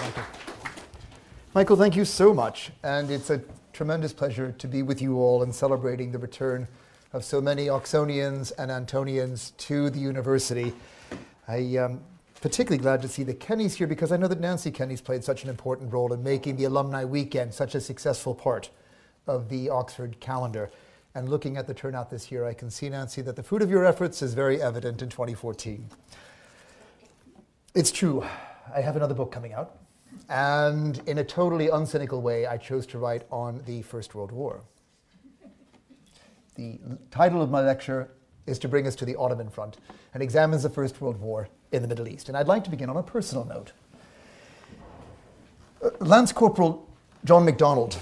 Michael. Michael, thank you so much. And it's a tremendous pleasure to be with you all and celebrating the return of so many Oxonians and Antonians to the university. I am um, particularly glad to see the Kennys here because I know that Nancy Kenny's played such an important role in making the alumni weekend such a successful part of the Oxford calendar. And looking at the turnout this year, I can see, Nancy, that the fruit of your efforts is very evident in 2014. It's true, I have another book coming out. And in a totally uncynical way, I chose to write on the First World War. The title of my lecture is to bring us to the Ottoman front and examines the First World War in the Middle East. And I'd like to begin on a personal note. Uh, Lance Corporal John MacDonald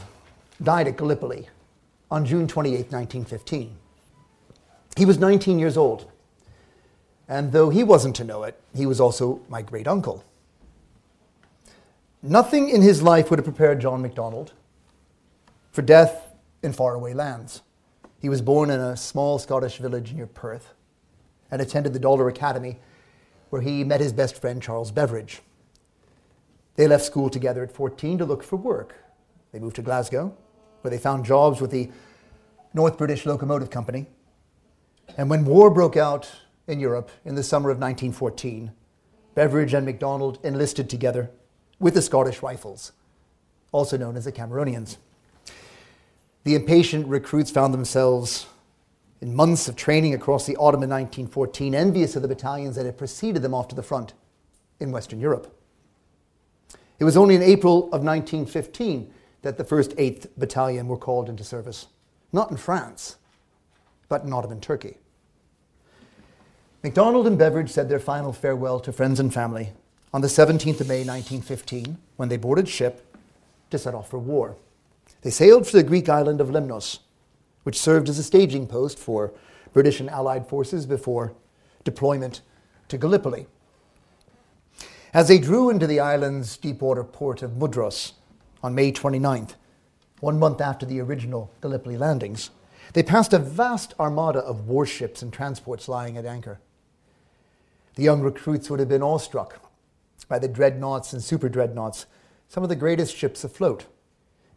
died at Gallipoli on June 28, 1915. He was 19 years old. And though he wasn't to know it, he was also my great uncle. Nothing in his life would have prepared John MacDonald for death in faraway lands. He was born in a small Scottish village near Perth and attended the Dollar Academy, where he met his best friend Charles Beveridge. They left school together at 14 to look for work. They moved to Glasgow, where they found jobs with the North British Locomotive Company. And when war broke out in Europe in the summer of 1914, Beveridge and MacDonald enlisted together with the Scottish Rifles, also known as the Cameronians. The impatient recruits found themselves in months of training across the autumn of 1914, envious of the battalions that had preceded them off to the front in Western Europe. It was only in April of 1915 that the 1st 8th Battalion were called into service, not in France, but in Ottoman Turkey. MacDonald and Beveridge said their final farewell to friends and family on the 17th of May 1915 when they boarded ship to set off for war. They sailed for the Greek island of Lemnos, which served as a staging post for British and Allied forces before deployment to Gallipoli. As they drew into the island's deepwater port of Mudros on May 29th, one month after the original Gallipoli landings, they passed a vast armada of warships and transports lying at anchor. The young recruits would have been awestruck by the dreadnoughts and super dreadnoughts, some of the greatest ships afloat.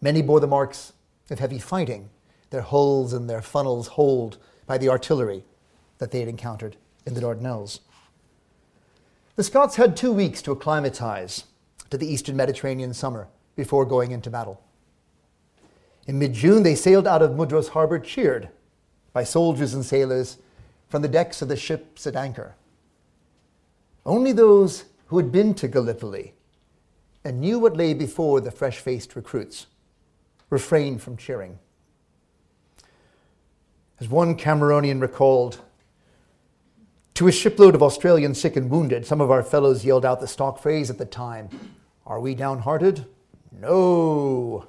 Many bore the marks of heavy fighting, their hulls and their funnels holed by the artillery that they had encountered in the Dardanelles. The Scots had two weeks to acclimatize to the eastern Mediterranean summer before going into battle. In mid June, they sailed out of Mudros harbor cheered by soldiers and sailors from the decks of the ships at anchor. Only those who had been to Gallipoli and knew what lay before the fresh faced recruits refrained from cheering. As one Cameronian recalled, to a shipload of Australians sick and wounded, some of our fellows yelled out the stock phrase at the time Are we downhearted? No.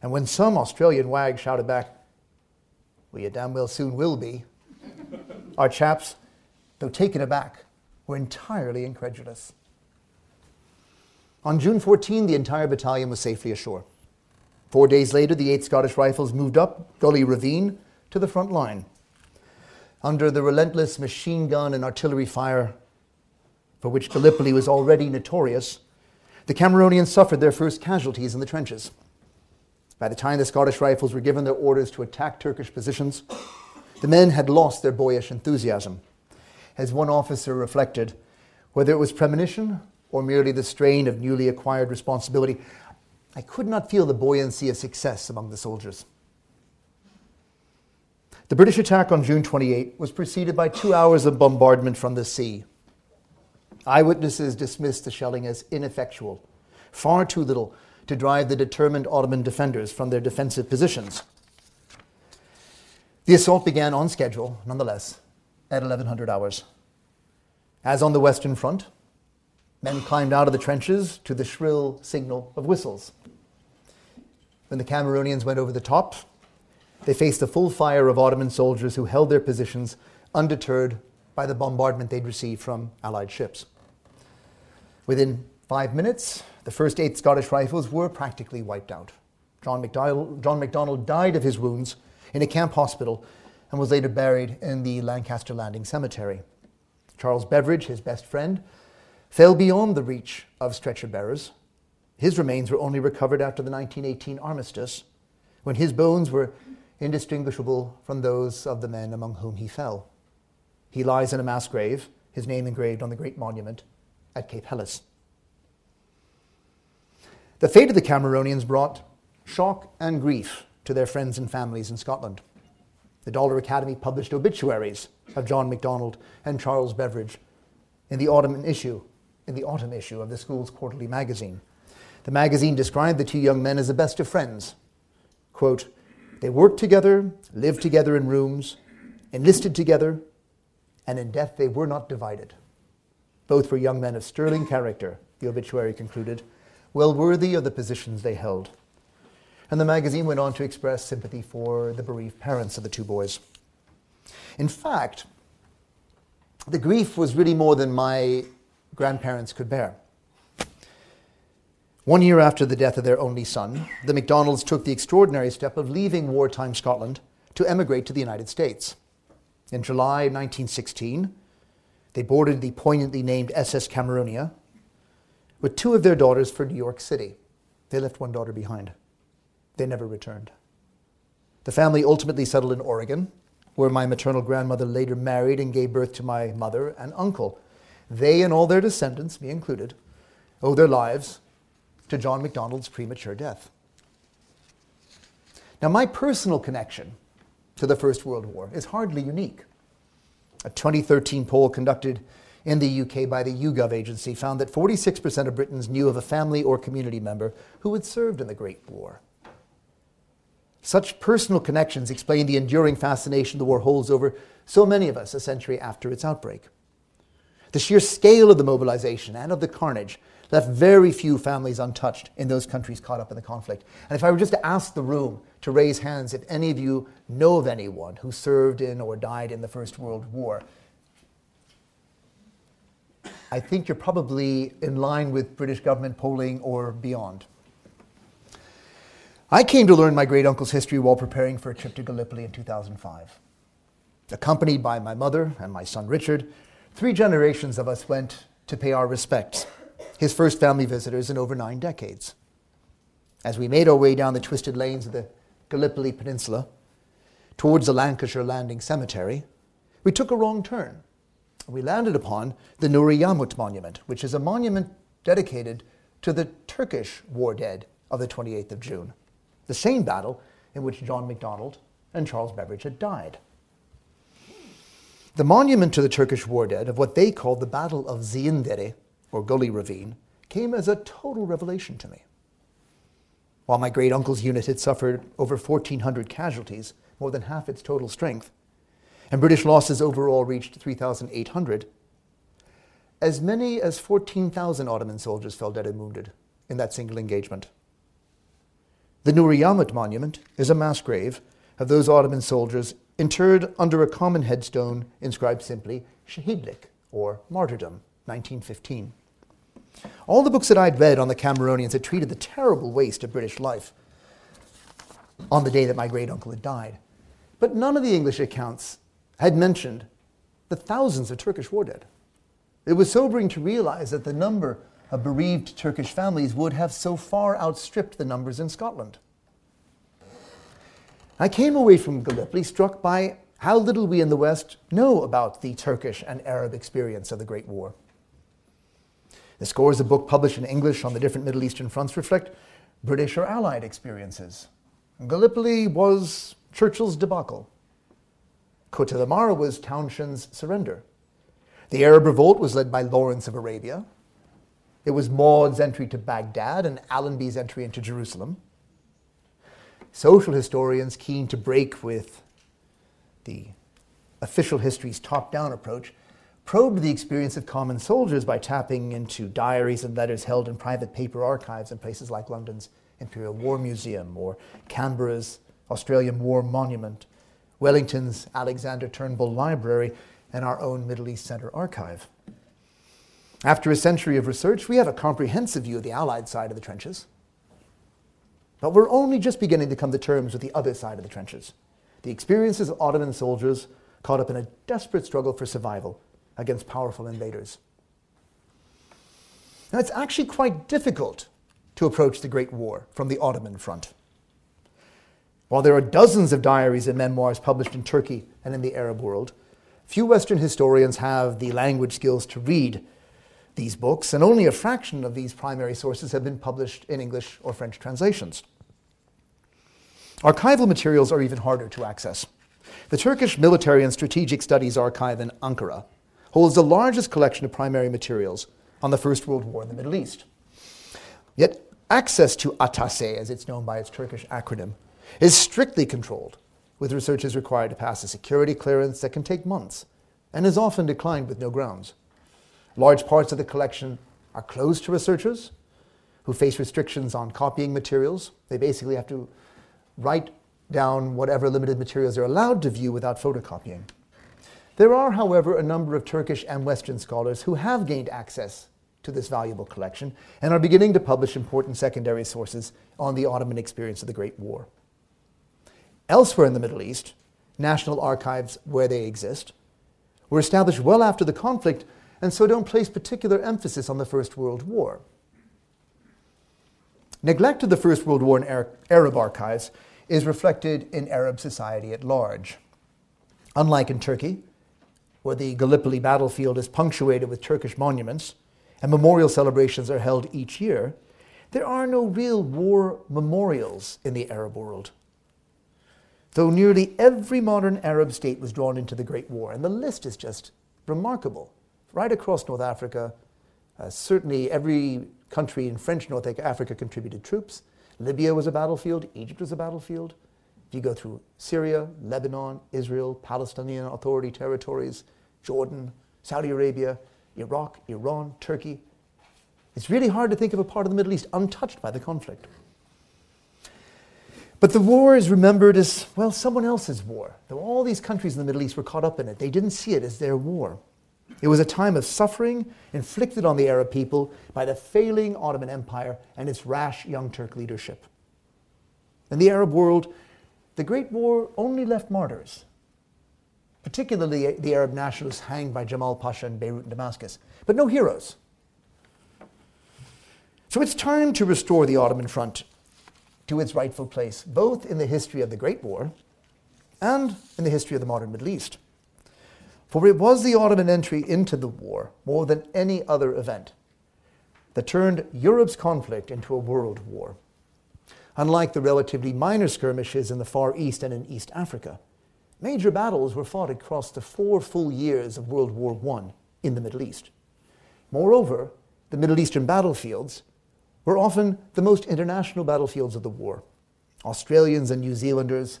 And when some Australian wag shouted back, Well, you damn well soon will be, our chaps, though taken aback, were entirely incredulous. On June 14, the entire battalion was safely ashore. Four days later, the 8th Scottish Rifles moved up Gully Ravine to the front line. Under the relentless machine gun and artillery fire for which Gallipoli was already notorious, the Cameronians suffered their first casualties in the trenches. By the time the Scottish Rifles were given their orders to attack Turkish positions, the men had lost their boyish enthusiasm as one officer reflected, whether it was premonition or merely the strain of newly acquired responsibility, I could not feel the buoyancy of success among the soldiers. The British attack on June 28 was preceded by two hours of bombardment from the sea. Eyewitnesses dismissed the shelling as ineffectual, far too little to drive the determined Ottoman defenders from their defensive positions. The assault began on schedule, nonetheless, at 1100 hours. As on the Western Front, men climbed out of the trenches to the shrill signal of whistles. When the Cameronians went over the top, they faced a full fire of Ottoman soldiers who held their positions undeterred by the bombardment they'd received from Allied ships. Within five minutes, the first eight Scottish Rifles were practically wiped out. John MacDonald, John MacDonald died of his wounds in a camp hospital and was later buried in the Lancashire Landing Cemetery. Charles Beveridge, his best friend, fell beyond the reach of stretcher bearers His remains were only recovered after the 1918 armistice, when his bones were indistinguishable from those of the men among whom he fell. He lies in a mass grave, his name engraved on the great monument at Cape Helles. The fate of the Cameronians brought shock and grief to their friends and families in Scotland. The Dollar Academy published obituaries of John MacDonald and Charles Beveridge in the autumn issue, in the autumn issue of the school's quarterly magazine. The magazine described the two young men as the best of friends. Quote, they worked together, lived together in rooms, enlisted together, and in death they were not divided. Both were young men of sterling character, the obituary concluded, well worthy of the positions they held. And the magazine went on to express sympathy for the bereaved parents of the two boys. In fact, the grief was really more than my grandparents could bear. One year after the death of their only son, the MacDonalds took the extraordinary step of leaving wartime Scotland to emigrate to the United States. In July 1916, they boarded the poignantly named SS Cameronia with two of their daughters for New York City. They left one daughter behind. They never returned. The family ultimately settled in Oregon, where my maternal grandmother later married and gave birth to my mother and uncle. They and all their descendants, me included, owe their lives to John MacDonald's premature death. Now, my personal connection to the First World War is hardly unique. A 2013 poll conducted in the UK by the YouGov agency found that 46% of Britons knew of a family or community member who had served in the Great War. Such personal connections explain the enduring fascination the war holds over so many of us a century after its outbreak. The sheer scale of the mobilization and of the carnage left very few families untouched in those countries caught up in the conflict. And if I were just to ask the room to raise hands if any of you know of anyone who served in or died in the First World War, I think you're probably in line with British government polling or beyond. I came to learn my great uncle's history while preparing for a trip to Gallipoli in 2005. Accompanied by my mother and my son Richard, three generations of us went to pay our respects his first family visitors in over nine decades. As we made our way down the twisted lanes of the Gallipoli Peninsula towards the Lancashire Landing Cemetery, we took a wrong turn. We landed upon the Nuri Yamut Monument, which is a monument dedicated to the Turkish war dead of the 28th of June, the same battle in which John MacDonald and Charles Beveridge had died. The monument to the Turkish war dead of what they called the Battle of Ziindere or Gully Ravine, came as a total revelation to me. While my great uncle's unit had suffered over 1,400 casualties, more than half its total strength, and British losses overall reached 3,800, as many as 14,000 Ottoman soldiers fell dead and wounded in that single engagement. The Nuri Yamut monument is a mass grave of those Ottoman soldiers interred under a common headstone inscribed simply Shahidlik, or martyrdom, 1915. All the books that I'd read on the Cameronians had treated the terrible waste of British life on the day that my great uncle had died. But none of the English accounts had mentioned the thousands of Turkish war dead. It was sobering to realize that the number of bereaved Turkish families would have so far outstripped the numbers in Scotland. I came away from Gallipoli struck by how little we in the West know about the Turkish and Arab experience of the Great War. The scores of books published in English on the different Middle Eastern fronts reflect British or Allied experiences. Gallipoli was Churchill's debacle. Kut al-Amara was Townshend's surrender. The Arab revolt was led by Lawrence of Arabia. It was Maude's entry to Baghdad and Allenby's entry into Jerusalem. Social historians keen to break with the official history's top down approach probed the experience of common soldiers by tapping into diaries and letters held in private paper archives in places like London's Imperial War Museum or Canberra's Australian War Monument, Wellington's Alexander Turnbull Library, and our own Middle East Centre archive. After a century of research, we have a comprehensive view of the Allied side of the trenches. But we're only just beginning to come to terms with the other side of the trenches the experiences of Ottoman soldiers caught up in a desperate struggle for survival against powerful invaders. Now, it's actually quite difficult to approach the Great War from the Ottoman front. While there are dozens of diaries and memoirs published in Turkey and in the Arab world, few Western historians have the language skills to read these books, and only a fraction of these primary sources have been published in English or French translations. Archival materials are even harder to access. The Turkish Military and Strategic Studies Archive in Ankara holds the largest collection of primary materials on the First World War in the Middle East. Yet, access to ATASE, as it's known by its Turkish acronym, is strictly controlled, with researchers required to pass a security clearance that can take months and is often declined with no grounds. Large parts of the collection are closed to researchers who face restrictions on copying materials. They basically have to write down whatever limited materials they're allowed to view without photocopying. There are, however, a number of Turkish and Western scholars who have gained access to this valuable collection and are beginning to publish important secondary sources on the Ottoman experience of the Great War. Elsewhere in the Middle East, national archives where they exist were established well after the conflict and so don't place particular emphasis on the First World War. Neglect of the First World War in Arab archives is reflected in Arab society at large. Unlike in Turkey, where the Gallipoli battlefield is punctuated with Turkish monuments and memorial celebrations are held each year, there are no real war memorials in the Arab world. Though nearly every modern Arab state was drawn into the Great War, and the list is just remarkable. Right across North Africa, uh, certainly every country in French North Africa contributed troops. Libya was a battlefield, Egypt was a battlefield. If you go through Syria, Lebanon, Israel, Palestinian Authority territories, Jordan, Saudi Arabia, Iraq, Iran, Turkey, it's really hard to think of a part of the Middle East untouched by the conflict. But the war is remembered as, well, someone else's war. Though all these countries in the Middle East were caught up in it, they didn't see it as their war. It was a time of suffering inflicted on the Arab people by the failing Ottoman Empire and its rash young Turk leadership. In the Arab world, the Great War only left martyrs, particularly the Arab nationalists hanged by Jamal Pasha in Beirut and Damascus, but no heroes. So it's time to restore the Ottoman front to its rightful place, both in the history of the Great War and in the history of the modern Middle East. For it was the Ottoman entry into the war, more than any other event, that turned Europe's conflict into a world war. Unlike the relatively minor skirmishes in the Far East and in East Africa, major battles were fought across the four full years of World War I in the Middle East. Moreover, the Middle Eastern battlefields were often the most international battlefields of the war. Australians and New Zealanders,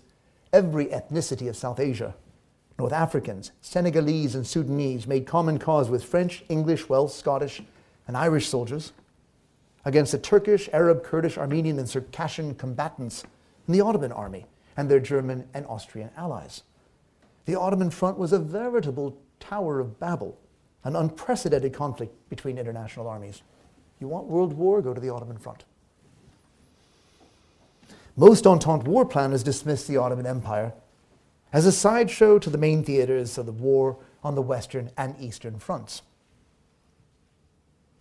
every ethnicity of South Asia, North Africans, Senegalese, and Sudanese made common cause with French, English, Welsh, Scottish, and Irish soldiers against the Turkish, Arab, Kurdish, Armenian, and Circassian combatants in the Ottoman army and their German and Austrian allies. The Ottoman front was a veritable Tower of Babel, an unprecedented conflict between international armies. You want world war? Go to the Ottoman front. Most Entente war planners dismissed the Ottoman Empire as a sideshow to the main theaters of the war on the Western and Eastern fronts.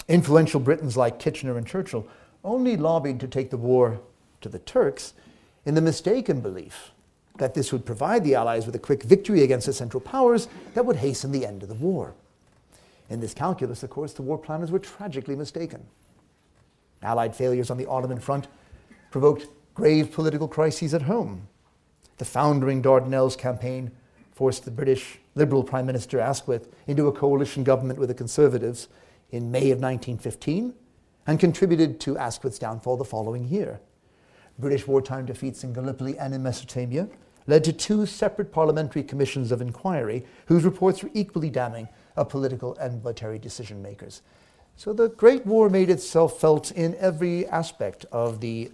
Influential Britons like Kitchener and Churchill only lobbied to take the war to the Turks in the mistaken belief that this would provide the Allies with a quick victory against the Central Powers that would hasten the end of the war. In this calculus, of course, the war planners were tragically mistaken. Allied failures on the Ottoman front provoked grave political crises at home. The foundering Dardanelles campaign forced the British Liberal Prime Minister Asquith into a coalition government with the Conservatives in May of 1915 and contributed to Asquith's downfall the following year. British wartime defeats in Gallipoli and in Mesopotamia led to two separate parliamentary commissions of inquiry whose reports were equally damning of political and military decision makers. So the Great War made itself felt in every aspect of the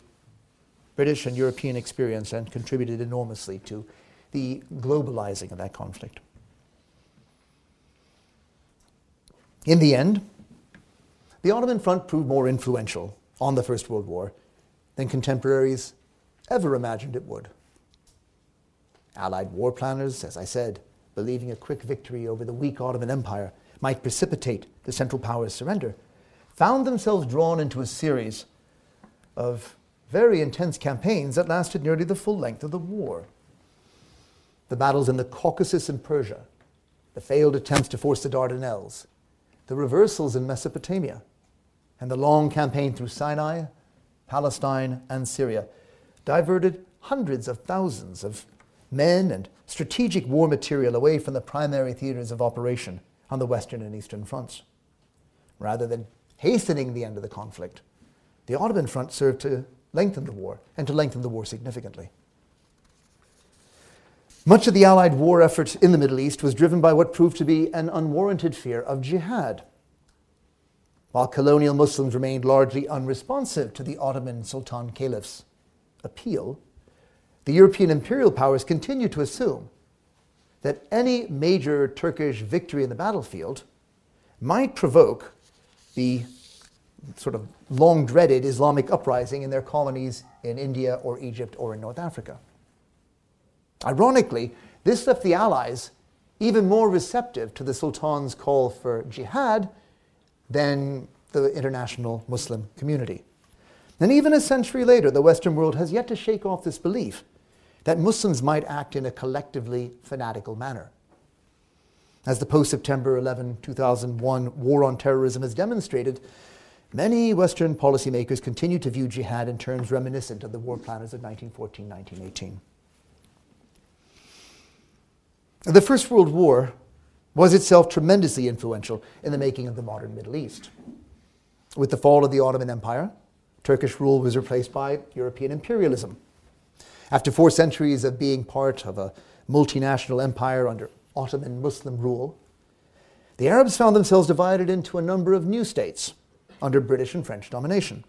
British and European experience and contributed enormously to the globalizing of that conflict. In the end, the Ottoman front proved more influential on the First World War than contemporaries ever imagined it would. Allied war planners, as I said, believing a quick victory over the weak Ottoman Empire might precipitate the Central Powers' surrender, found themselves drawn into a series of very intense campaigns that lasted nearly the full length of the war. The battles in the Caucasus and Persia, the failed attempts to force the Dardanelles, the reversals in Mesopotamia, and the long campaign through Sinai, Palestine, and Syria diverted hundreds of thousands of men and strategic war material away from the primary theaters of operation on the Western and Eastern fronts. Rather than hastening the end of the conflict, the Ottoman front served to lengthen the war and to lengthen the war significantly. Much of the Allied war effort in the Middle East was driven by what proved to be an unwarranted fear of jihad. While colonial Muslims remained largely unresponsive to the Ottoman Sultan Caliph's appeal, the European imperial powers continued to assume that any major Turkish victory in the battlefield might provoke the sort of long dreaded Islamic uprising in their colonies in India or Egypt or in North Africa. Ironically, this left the Allies even more receptive to the Sultan's call for jihad than the international Muslim community. And even a century later, the Western world has yet to shake off this belief that Muslims might act in a collectively fanatical manner. As the post September 11, 2001 war on terrorism has demonstrated, many Western policymakers continue to view jihad in terms reminiscent of the war planners of 1914 1918. The First World War was itself tremendously influential in the making of the modern Middle East. With the fall of the Ottoman Empire, Turkish rule was replaced by European imperialism. After four centuries of being part of a multinational empire under Ottoman Muslim rule, the Arabs found themselves divided into a number of new states under British and French domination.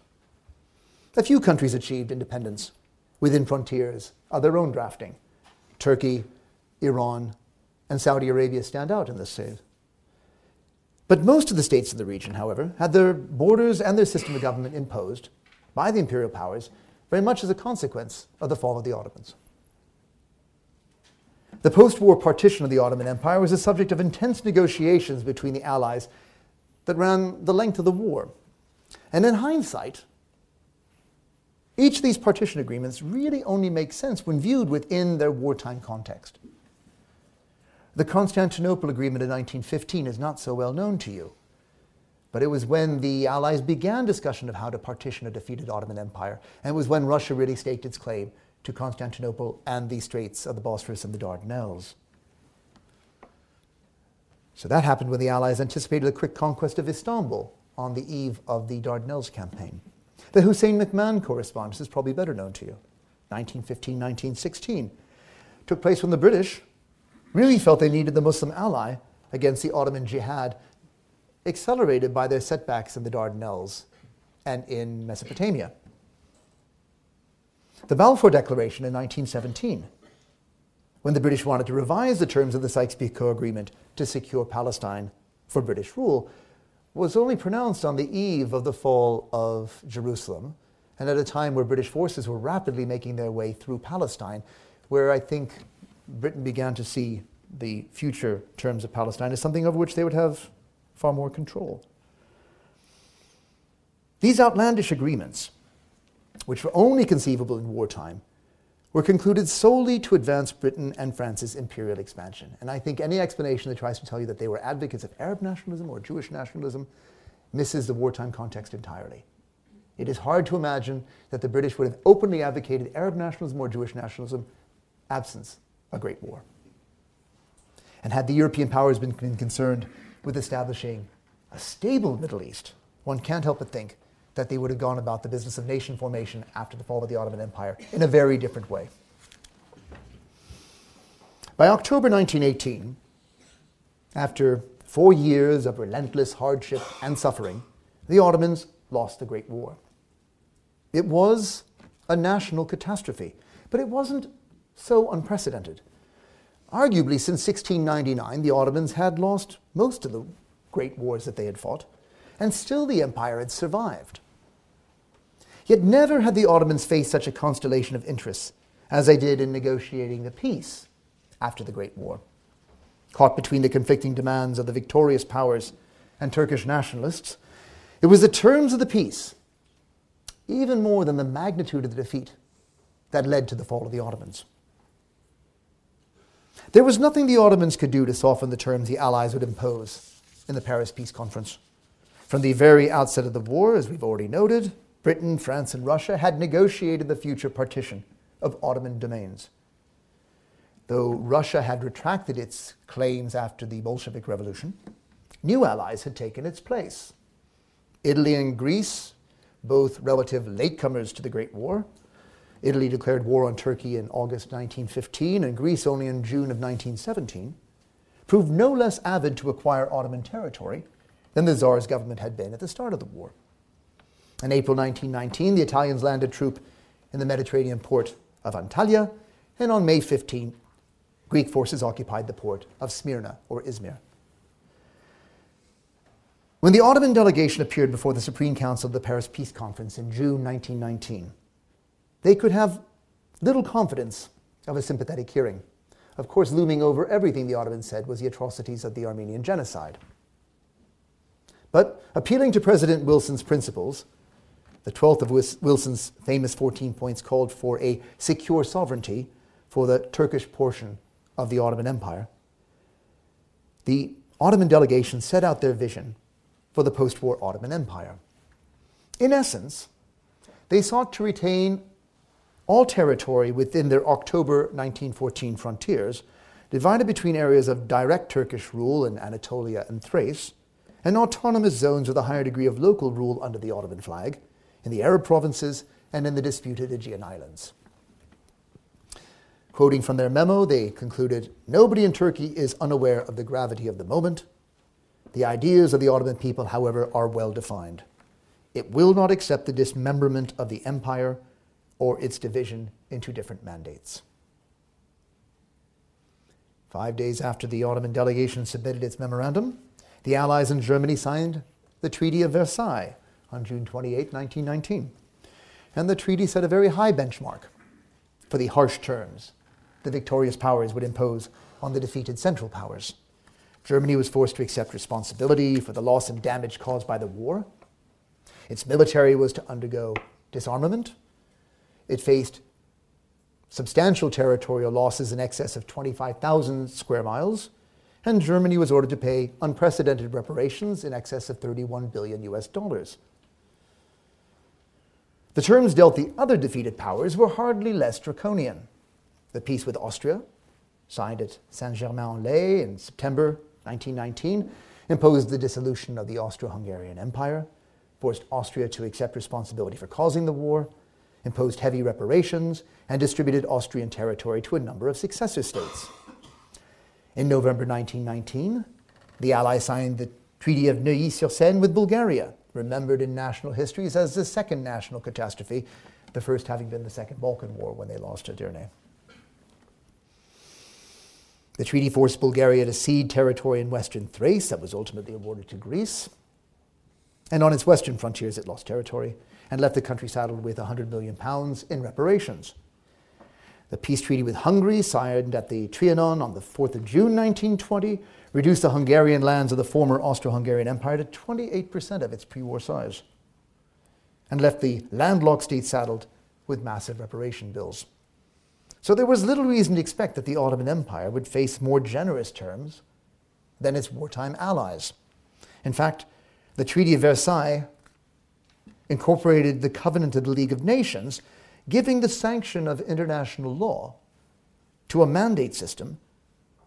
A few countries achieved independence within frontiers of their own drafting. Turkey, Iran, and Saudi Arabia stand out in this phase. But most of the states in the region, however, had their borders and their system of government imposed by the imperial powers very much as a consequence of the fall of the Ottomans. The post war partition of the Ottoman Empire was the subject of intense negotiations between the Allies that ran the length of the war. And in hindsight, each of these partition agreements really only makes sense when viewed within their wartime context. The Constantinople Agreement in 1915 is not so well known to you. But it was when the Allies began discussion of how to partition a defeated Ottoman Empire, and it was when Russia really staked its claim to Constantinople and the Straits of the Bosphorus and the Dardanelles. So that happened when the Allies anticipated a quick conquest of Istanbul on the eve of the Dardanelles campaign. The Hussein McMahon correspondence is probably better known to you. 1915 1916 took place when the British really felt they needed the Muslim ally against the Ottoman jihad accelerated by their setbacks in the Dardanelles and in Mesopotamia. The Balfour Declaration in 1917, when the British wanted to revise the terms of the Sykes-Picot Agreement to secure Palestine for British rule, was only pronounced on the eve of the fall of Jerusalem and at a time where British forces were rapidly making their way through Palestine, where I think Britain began to see the future terms of Palestine as something over which they would have far more control. These outlandish agreements, which were only conceivable in wartime, were concluded solely to advance Britain and France's imperial expansion. And I think any explanation that tries to tell you that they were advocates of Arab nationalism or Jewish nationalism misses the wartime context entirely. It is hard to imagine that the British would have openly advocated Arab nationalism or Jewish nationalism absence a great war. And had the European powers been concerned with establishing a stable Middle East, one can't help but think that they would have gone about the business of nation formation after the fall of the Ottoman Empire in a very different way. By October 1918, after four years of relentless hardship and suffering, the Ottomans lost the Great War. It was a national catastrophe, but it wasn't so unprecedented. Arguably, since 1699, the Ottomans had lost most of the great wars that they had fought, and still the empire had survived. Yet never had the Ottomans faced such a constellation of interests as they did in negotiating the peace after the Great War. Caught between the conflicting demands of the victorious powers and Turkish nationalists, it was the terms of the peace, even more than the magnitude of the defeat that led to the fall of the Ottomans. There was nothing the Ottomans could do to soften the terms the Allies would impose in the Paris Peace Conference. From the very outset of the war, as we've already noted, Britain, France, and Russia had negotiated the future partition of Ottoman domains. Though Russia had retracted its claims after the Bolshevik Revolution, new allies had taken its place. Italy and Greece, both relative latecomers to the Great War, Italy declared war on Turkey in August 1915 and Greece only in June of 1917, proved no less avid to acquire Ottoman territory than the Tsar's government had been at the start of the war. In April 1919, the Italians landed troop in the Mediterranean port of Antalya, and on May 15, Greek forces occupied the port of Smyrna or Izmir. When the Ottoman delegation appeared before the Supreme Council of the Paris Peace Conference in June 1919, they could have little confidence of a sympathetic hearing. Of course, looming over everything the Ottomans said was the atrocities of the Armenian genocide. But appealing to President Wilson's principles, the 12th of Wilson's famous 14 points called for a secure sovereignty for the Turkish portion of the Ottoman Empire. The Ottoman delegation set out their vision for the post war Ottoman Empire. In essence, they sought to retain all territory within their October 1914 frontiers, divided between areas of direct Turkish rule in Anatolia and Thrace, and autonomous zones with a higher degree of local rule under the Ottoman flag in the Arab provinces and in the disputed Aegean islands. Quoting from their memo, they concluded Nobody in Turkey is unaware of the gravity of the moment. The ideas of the Ottoman people, however, are well defined. It will not accept the dismemberment of the empire or its division into different mandates. Five days after the Ottoman delegation submitted its memorandum, the Allies and Germany signed the Treaty of Versailles on June 28, 1919. And the treaty set a very high benchmark for the harsh terms the victorious powers would impose on the defeated Central Powers. Germany was forced to accept responsibility for the loss and damage caused by the war. Its military was to undergo disarmament. It faced substantial territorial losses in excess of 25,000 square miles, and Germany was ordered to pay unprecedented reparations in excess of 31 billion US dollars. The terms dealt the other defeated powers were hardly less draconian. The peace with Austria, signed at Saint Germain en Laye in September 1919, imposed the dissolution of the Austro Hungarian Empire, forced Austria to accept responsibility for causing the war, imposed heavy reparations, and distributed Austrian territory to a number of successor states. In November 1919, the Allies signed the Treaty of Neuilly sur Seine with Bulgaria, remembered in national histories as the second national catastrophe, the first having been the Second Balkan War when they lost Edirne. The treaty forced Bulgaria to cede territory in western Thrace that was ultimately awarded to Greece. And on its western frontiers, it lost territory and left the country saddled with 100 million pounds in reparations. The peace treaty with Hungary, signed at the Trianon on the 4th of June 1920, reduced the Hungarian lands of the former Austro Hungarian Empire to 28% of its pre war size, and left the landlocked state saddled with massive reparation bills. So there was little reason to expect that the Ottoman Empire would face more generous terms than its wartime allies. In fact, the Treaty of Versailles incorporated the Covenant of the League of Nations, giving the sanction of international law to a mandate system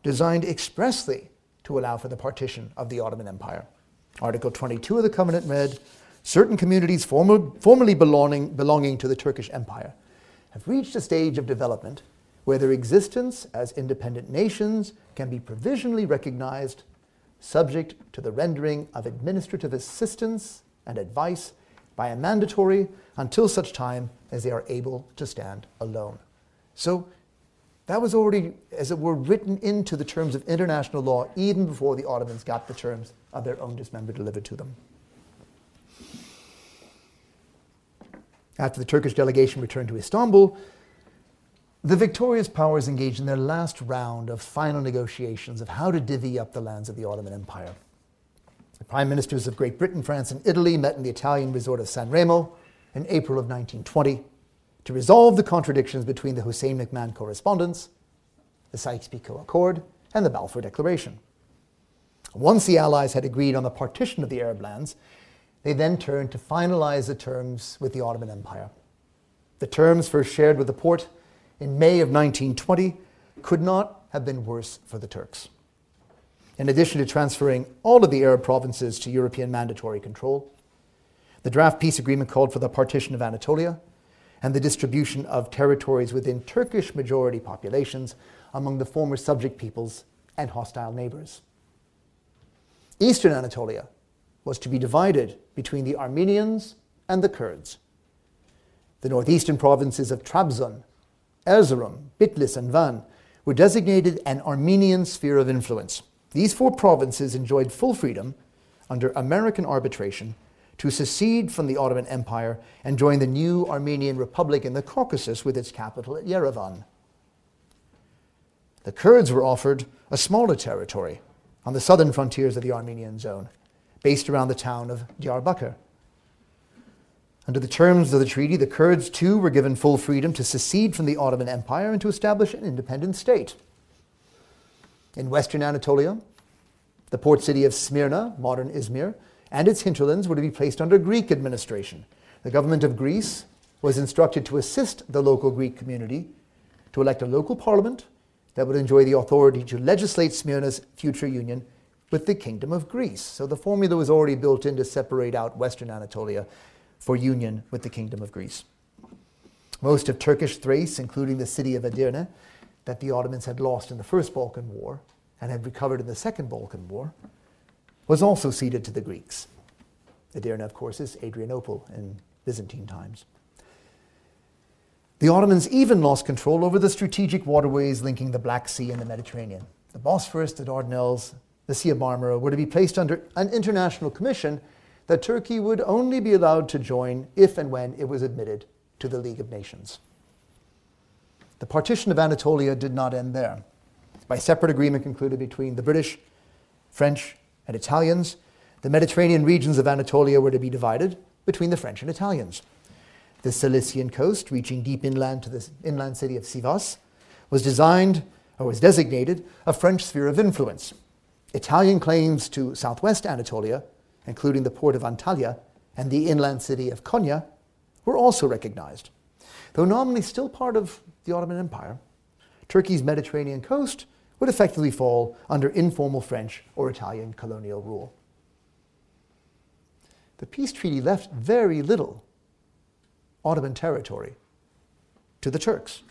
designed expressly to allow for the partition of the Ottoman Empire. Article 22 of the Covenant read Certain communities formerly belonging, belonging to the Turkish Empire have reached a stage of development where their existence as independent nations can be provisionally recognized, subject to the rendering of administrative assistance and advice by a mandatory until such time as they are able to stand alone. So that was already, as it were, written into the terms of international law even before the Ottomans got the terms of their own dismember delivered to them. After the Turkish delegation returned to Istanbul, the victorious powers engaged in their last round of final negotiations of how to divvy up the lands of the Ottoman Empire. The prime ministers of Great Britain, France, and Italy met in the Italian resort of San Remo in April of 1920 to resolve the contradictions between the Hussein McMahon Correspondence, the Sykes-Picot Accord, and the Balfour Declaration. Once the Allies had agreed on the partition of the Arab lands, they then turned to finalize the terms with the Ottoman Empire. The terms first shared with the Porte in May of 1920 could not have been worse for the Turks. In addition to transferring all of the Arab provinces to European mandatory control, the draft peace agreement called for the partition of Anatolia and the distribution of territories within Turkish majority populations among the former subject peoples and hostile neighbors. Eastern Anatolia was to be divided between the Armenians and the Kurds. The northeastern provinces of Trabzon, Erzurum, Bitlis, and Van were designated an Armenian sphere of influence. These four provinces enjoyed full freedom under American arbitration to secede from the Ottoman Empire and join the new Armenian Republic in the Caucasus with its capital at Yerevan. The Kurds were offered a smaller territory on the southern frontiers of the Armenian zone, based around the town of Diyarbakir. Under the terms of the treaty, the Kurds too were given full freedom to secede from the Ottoman Empire and to establish an independent state. In western Anatolia, the port city of Smyrna, modern Izmir, and its hinterlands were to be placed under Greek administration. The government of Greece was instructed to assist the local Greek community to elect a local parliament that would enjoy the authority to legislate Smyrna's future union with the Kingdom of Greece. So the formula was already built in to separate out Western Anatolia for union with the Kingdom of Greece. Most of Turkish Thrace, including the city of Edirne, that the Ottomans had lost in the First Balkan War and had recovered in the Second Balkan War, was also ceded to the Greeks. Edirne, of course, is Adrianople in Byzantine times. The Ottomans even lost control over the strategic waterways linking the Black Sea and the Mediterranean. The Bosphorus, the Dardanelles, the Sea of Marmara were to be placed under an international commission that Turkey would only be allowed to join if and when it was admitted to the League of Nations. The partition of Anatolia did not end there. By separate agreement concluded between the British, French, and Italians, the Mediterranean regions of Anatolia were to be divided between the French and Italians. The Cilician coast, reaching deep inland to the inland city of Sivas, was designed or was designated a French sphere of influence. Italian claims to southwest Anatolia, including the port of Antalya and the inland city of Konya, were also recognized. Though nominally still part of the Ottoman Empire, Turkey's Mediterranean coast would effectively fall under informal French or Italian colonial rule. The peace treaty left very little Ottoman territory to the Turks.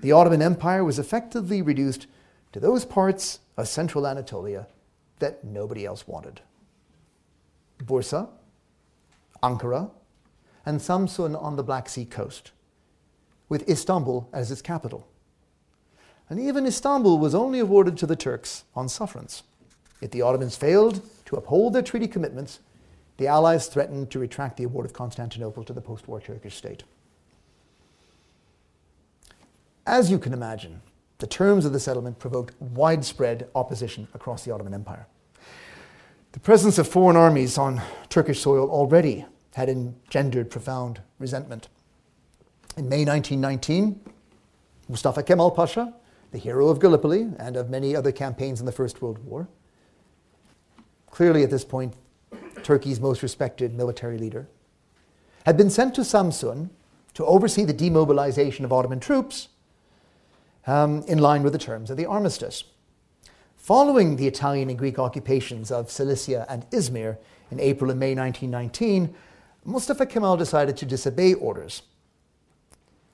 The Ottoman Empire was effectively reduced to those parts of central Anatolia that nobody else wanted. Bursa, Ankara, and Samsun on the Black Sea coast, with Istanbul as its capital and even Istanbul was only awarded to the Turks on sufferance. If the Ottomans failed to uphold their treaty commitments, the Allies threatened to retract the award of Constantinople to the post war Turkish state. As you can imagine, the terms of the settlement provoked widespread opposition across the Ottoman Empire. The presence of foreign armies on Turkish soil already had engendered profound resentment. In May 1919, Mustafa Kemal Pasha the hero of Gallipoli and of many other campaigns in the First World War. Clearly, at this point, Turkey's most respected military leader, had been sent to Samsun to oversee the demobilization of Ottoman troops um, in line with the terms of the armistice. Following the Italian and Greek occupations of Cilicia and Izmir in April and May 1919, Mustafa Kemal decided to disobey orders.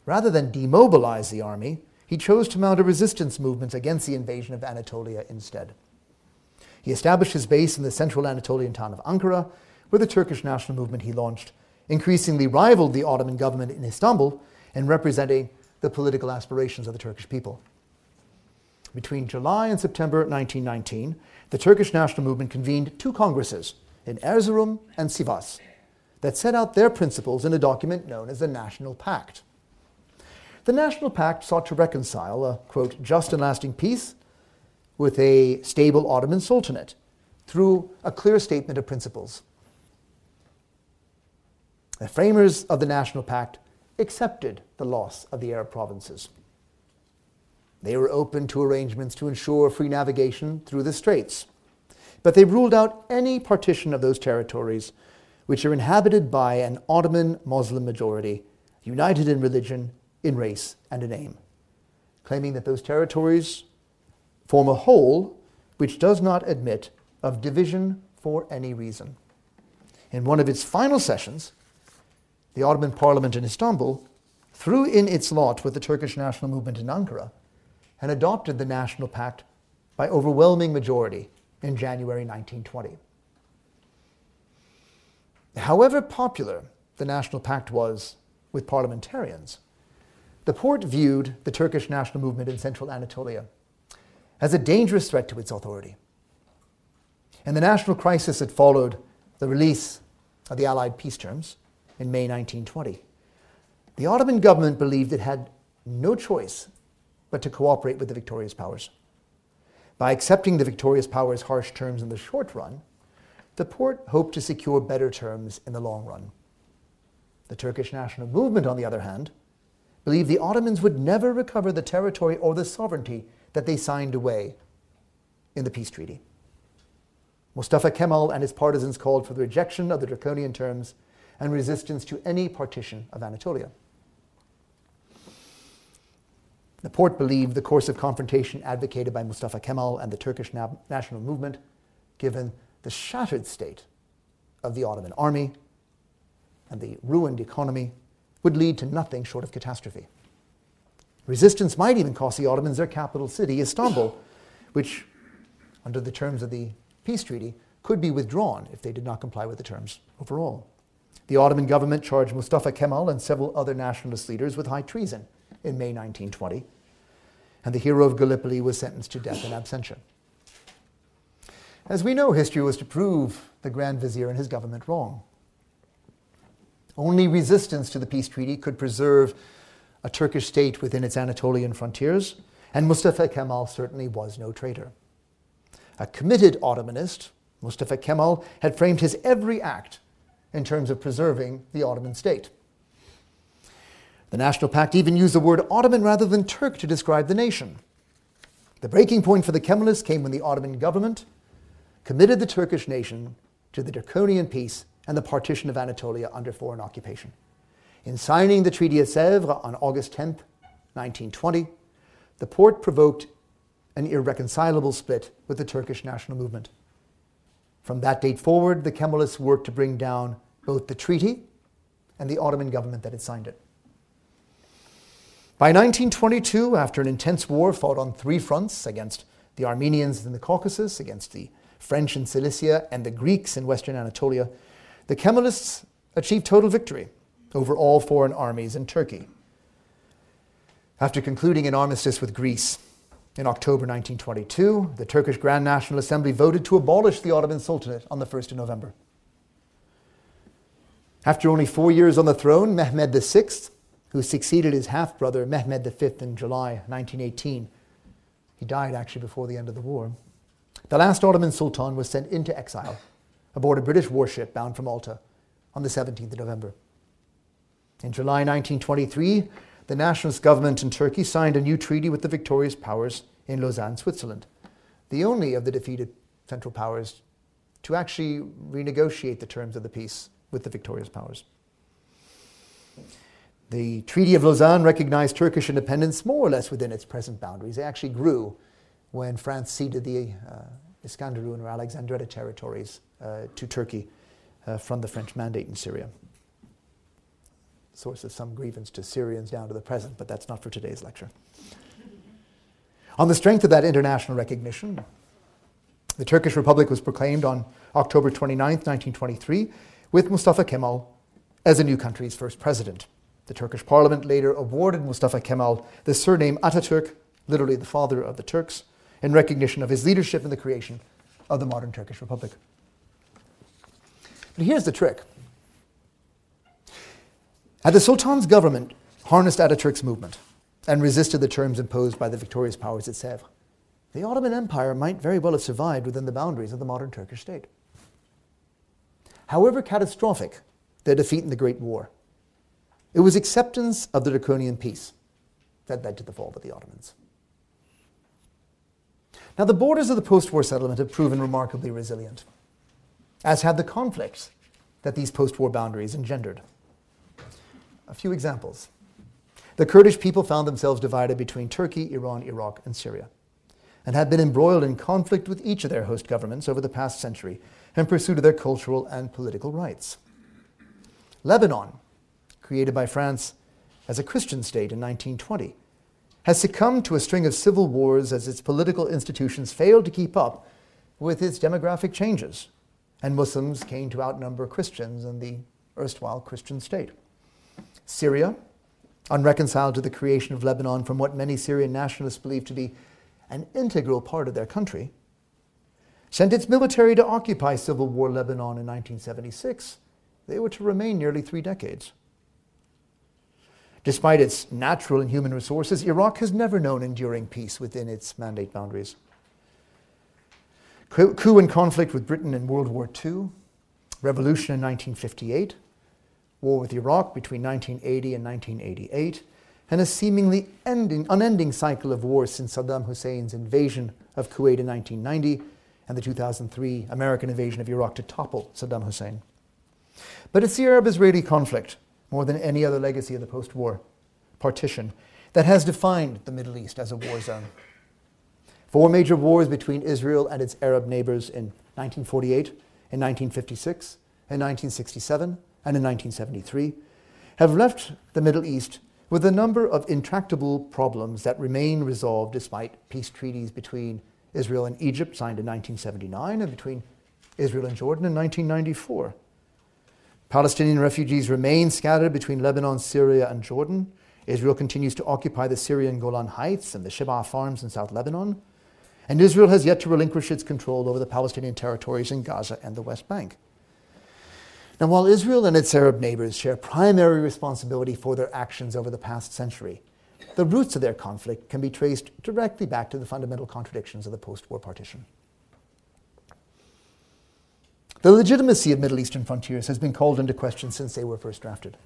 Rather than demobilize the army, he chose to mount a resistance movement against the invasion of Anatolia instead. He established his base in the central Anatolian town of Ankara, where the Turkish national movement he launched increasingly rivaled the Ottoman government in Istanbul in representing the political aspirations of the Turkish people. Between July and September 1919, the Turkish national movement convened two congresses in Erzurum and Sivas that set out their principles in a document known as the National Pact. The National Pact sought to reconcile a, quote, just and lasting peace with a stable Ottoman Sultanate through a clear statement of principles. The framers of the National Pact accepted the loss of the Arab provinces. They were open to arrangements to ensure free navigation through the straits, but they ruled out any partition of those territories which are inhabited by an Ottoman Muslim majority, united in religion, in race, and in aim, claiming that those territories form a whole which does not admit of division for any reason. In one of its final sessions, the Ottoman Parliament in Istanbul threw in its lot with the Turkish national movement in Ankara and adopted the National Pact by overwhelming majority in January 1920. However popular the National Pact was with parliamentarians, the Porte viewed the Turkish national movement in central Anatolia as a dangerous threat to its authority. In the national crisis that followed the release of the Allied peace terms in May 1920, the Ottoman government believed it had no choice but to cooperate with the victorious powers. By accepting the victorious powers' harsh terms in the short run, the Porte hoped to secure better terms in the long run. The Turkish national movement, on the other hand, believed the Ottomans would never recover the territory or the sovereignty that they signed away in the peace treaty. Mustafa Kemal and his partisans called for the rejection of the draconian terms and resistance to any partition of Anatolia. The Porte believed the course of confrontation advocated by Mustafa Kemal and the Turkish na- national movement, given the shattered state of the Ottoman army and the ruined economy, would lead to nothing short of catastrophe. Resistance might even cost the Ottomans their capital city, Istanbul, which, under the terms of the peace treaty, could be withdrawn if they did not comply with the terms overall. The Ottoman government charged Mustafa Kemal and several other nationalist leaders with high treason in May 1920, and the hero of Gallipoli was sentenced to death in absentia. As we know, history was to prove the Grand Vizier and his government wrong. Only resistance to the peace treaty could preserve a Turkish state within its Anatolian frontiers, and Mustafa Kemal certainly was no traitor. A committed Ottomanist, Mustafa Kemal had framed his every act in terms of preserving the Ottoman state. The National Pact even used the word Ottoman rather than Turk to describe the nation. The breaking point for the Kemalists came when the Ottoman government committed the Turkish nation to the draconian peace and the partition of Anatolia under foreign occupation. In signing the Treaty of Sèvres on August 10, 1920, the Porte provoked an irreconcilable split with the Turkish national movement. From that date forward, the Kemalists worked to bring down both the treaty and the Ottoman government that had signed it. By 1922, after an intense war fought on three fronts against the Armenians in the Caucasus, against the French in Cilicia, and the Greeks in western Anatolia, the Kemalists achieved total victory over all foreign armies in Turkey. After concluding an armistice with Greece in October 1922, the Turkish Grand National Assembly voted to abolish the Ottoman Sultanate on the 1st of November. After only four years on the throne, Mehmed VI who succeeded his half brother Mehmed V in July 1918. He died actually before the end of the war. The last Ottoman Sultan was sent into exile aboard a British warship bound for Malta on the 17th of November. In July 1923, the nationalist government in Turkey signed a new treaty with the victorious powers in Lausanne, Switzerland, the only of the defeated Central Powers to actually renegotiate the terms of the peace with the victorious powers. The Treaty of Lausanne recognized Turkish independence more or less within its present boundaries. It actually grew when France ceded the uh, Iskandarun or Alexandretta territories to Turkey uh, from the French mandate in Syria. Source of some grievance to Syrians down to the present, but that's not for today's lecture. On the strength of that international recognition, the Turkish Republic was proclaimed on October 29, 1923, with Mustafa Kemal as the new country's first president. The Turkish parliament later awarded Mustafa Kemal the surname Ataturk, literally the father of the Turks, in recognition of his leadership in the creation of the modern Turkish Republic. But here's the trick. Had the Sultan's government harnessed Ataturk's movement and resisted the terms imposed by the victorious powers at Sèvres, the Ottoman Empire might very well have survived within the boundaries of the modern Turkish state. However catastrophic their defeat in the Great War. It was acceptance of the draconian peace that led to the fall of the Ottomans. Now, the borders of the post war settlement have proven remarkably resilient, as had the conflicts that these post war boundaries engendered. A few examples. The Kurdish people found themselves divided between Turkey, Iran, Iraq, and Syria, and had been embroiled in conflict with each of their host governments over the past century in pursuit of their cultural and political rights. Lebanon, created by France as a Christian state in 1920, has succumbed to a string of civil wars as its political institutions failed to keep up with its demographic changes, and Muslims came to outnumber Christians in the erstwhile Christian state. Syria, unreconciled to the creation of Lebanon from what many Syrian nationalists believe to be an integral part of their country, sent its military to occupy civil war Lebanon in 1976. They were to remain nearly three decades. Despite its natural and human resources, Iraq has never known enduring peace within its mandate boundaries. Coup and conflict with Britain in World War II, revolution in 1958, war with Iraq between 1980 and 1988, and a seemingly ending, unending cycle of wars since Saddam Hussein's invasion of Kuwait in 1990 and the 2003 American invasion of Iraq to topple Saddam Hussein. But it's the Arab Israeli conflict more than any other legacy of the post war partition that has defined the Middle East as a war zone. Four major wars between Israel and its Arab neighbors in 1948, in 1956, in 1967, and in 1973 have left the Middle East with a number of intractable problems that remain resolved despite peace treaties between Israel and Egypt signed in 1979 and between Israel and Jordan in 1994. Palestinian refugees remain scattered between Lebanon, Syria, and Jordan. Israel continues to occupy the Syrian Golan Heights and the Shebaa farms in South Lebanon. And Israel has yet to relinquish its control over the Palestinian territories in Gaza and the West Bank. Now, while Israel and its Arab neighbors share primary responsibility for their actions over the past century, the roots of their conflict can be traced directly back to the fundamental contradictions of the post war partition. The legitimacy of Middle Eastern frontiers has been called into question since they were first drafted.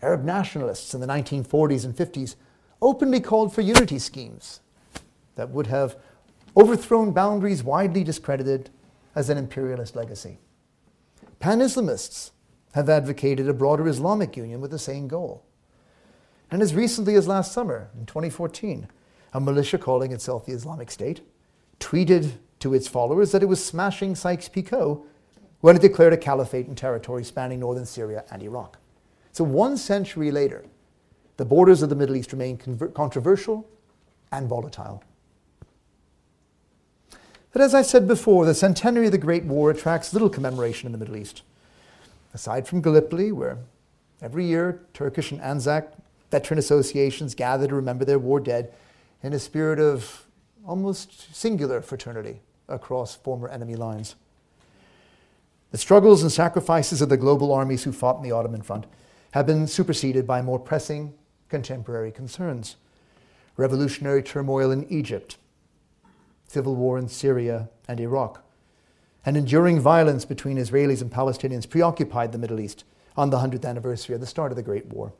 Arab nationalists in the 1940s and 50s openly called for unity schemes that would have overthrown boundaries widely discredited as an imperialist legacy. Pan Islamists have advocated a broader Islamic union with the same goal. And as recently as last summer, in 2014, a militia calling itself the Islamic State tweeted to its followers that it was smashing Sykes Picot when it declared a caliphate in territory spanning northern Syria and Iraq. So, one century later, the borders of the Middle East remain controversial and volatile. But as I said before, the centenary of the Great War attracts little commemoration in the Middle East. Aside from Gallipoli, where every year Turkish and Anzac veteran associations gather to remember their war dead in a spirit of almost singular fraternity across former enemy lines. The struggles and sacrifices of the global armies who fought in the Ottoman front have been superseded by more pressing contemporary concerns. Revolutionary turmoil in Egypt, civil war in Syria and Iraq, and enduring violence between Israelis and Palestinians preoccupied the Middle East on the 100th anniversary of the start of the Great War.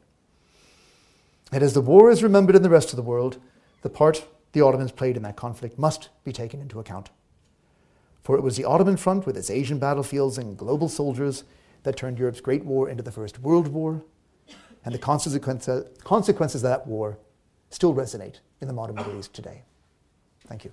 And as the war is remembered in the rest of the world, the part the Ottomans played in that conflict must be taken into account. For it was the Ottoman front with its Asian battlefields and global soldiers that turned Europe's Great War into the First World War, and the consequences of that war still resonate in the modern Middle East today. Thank you.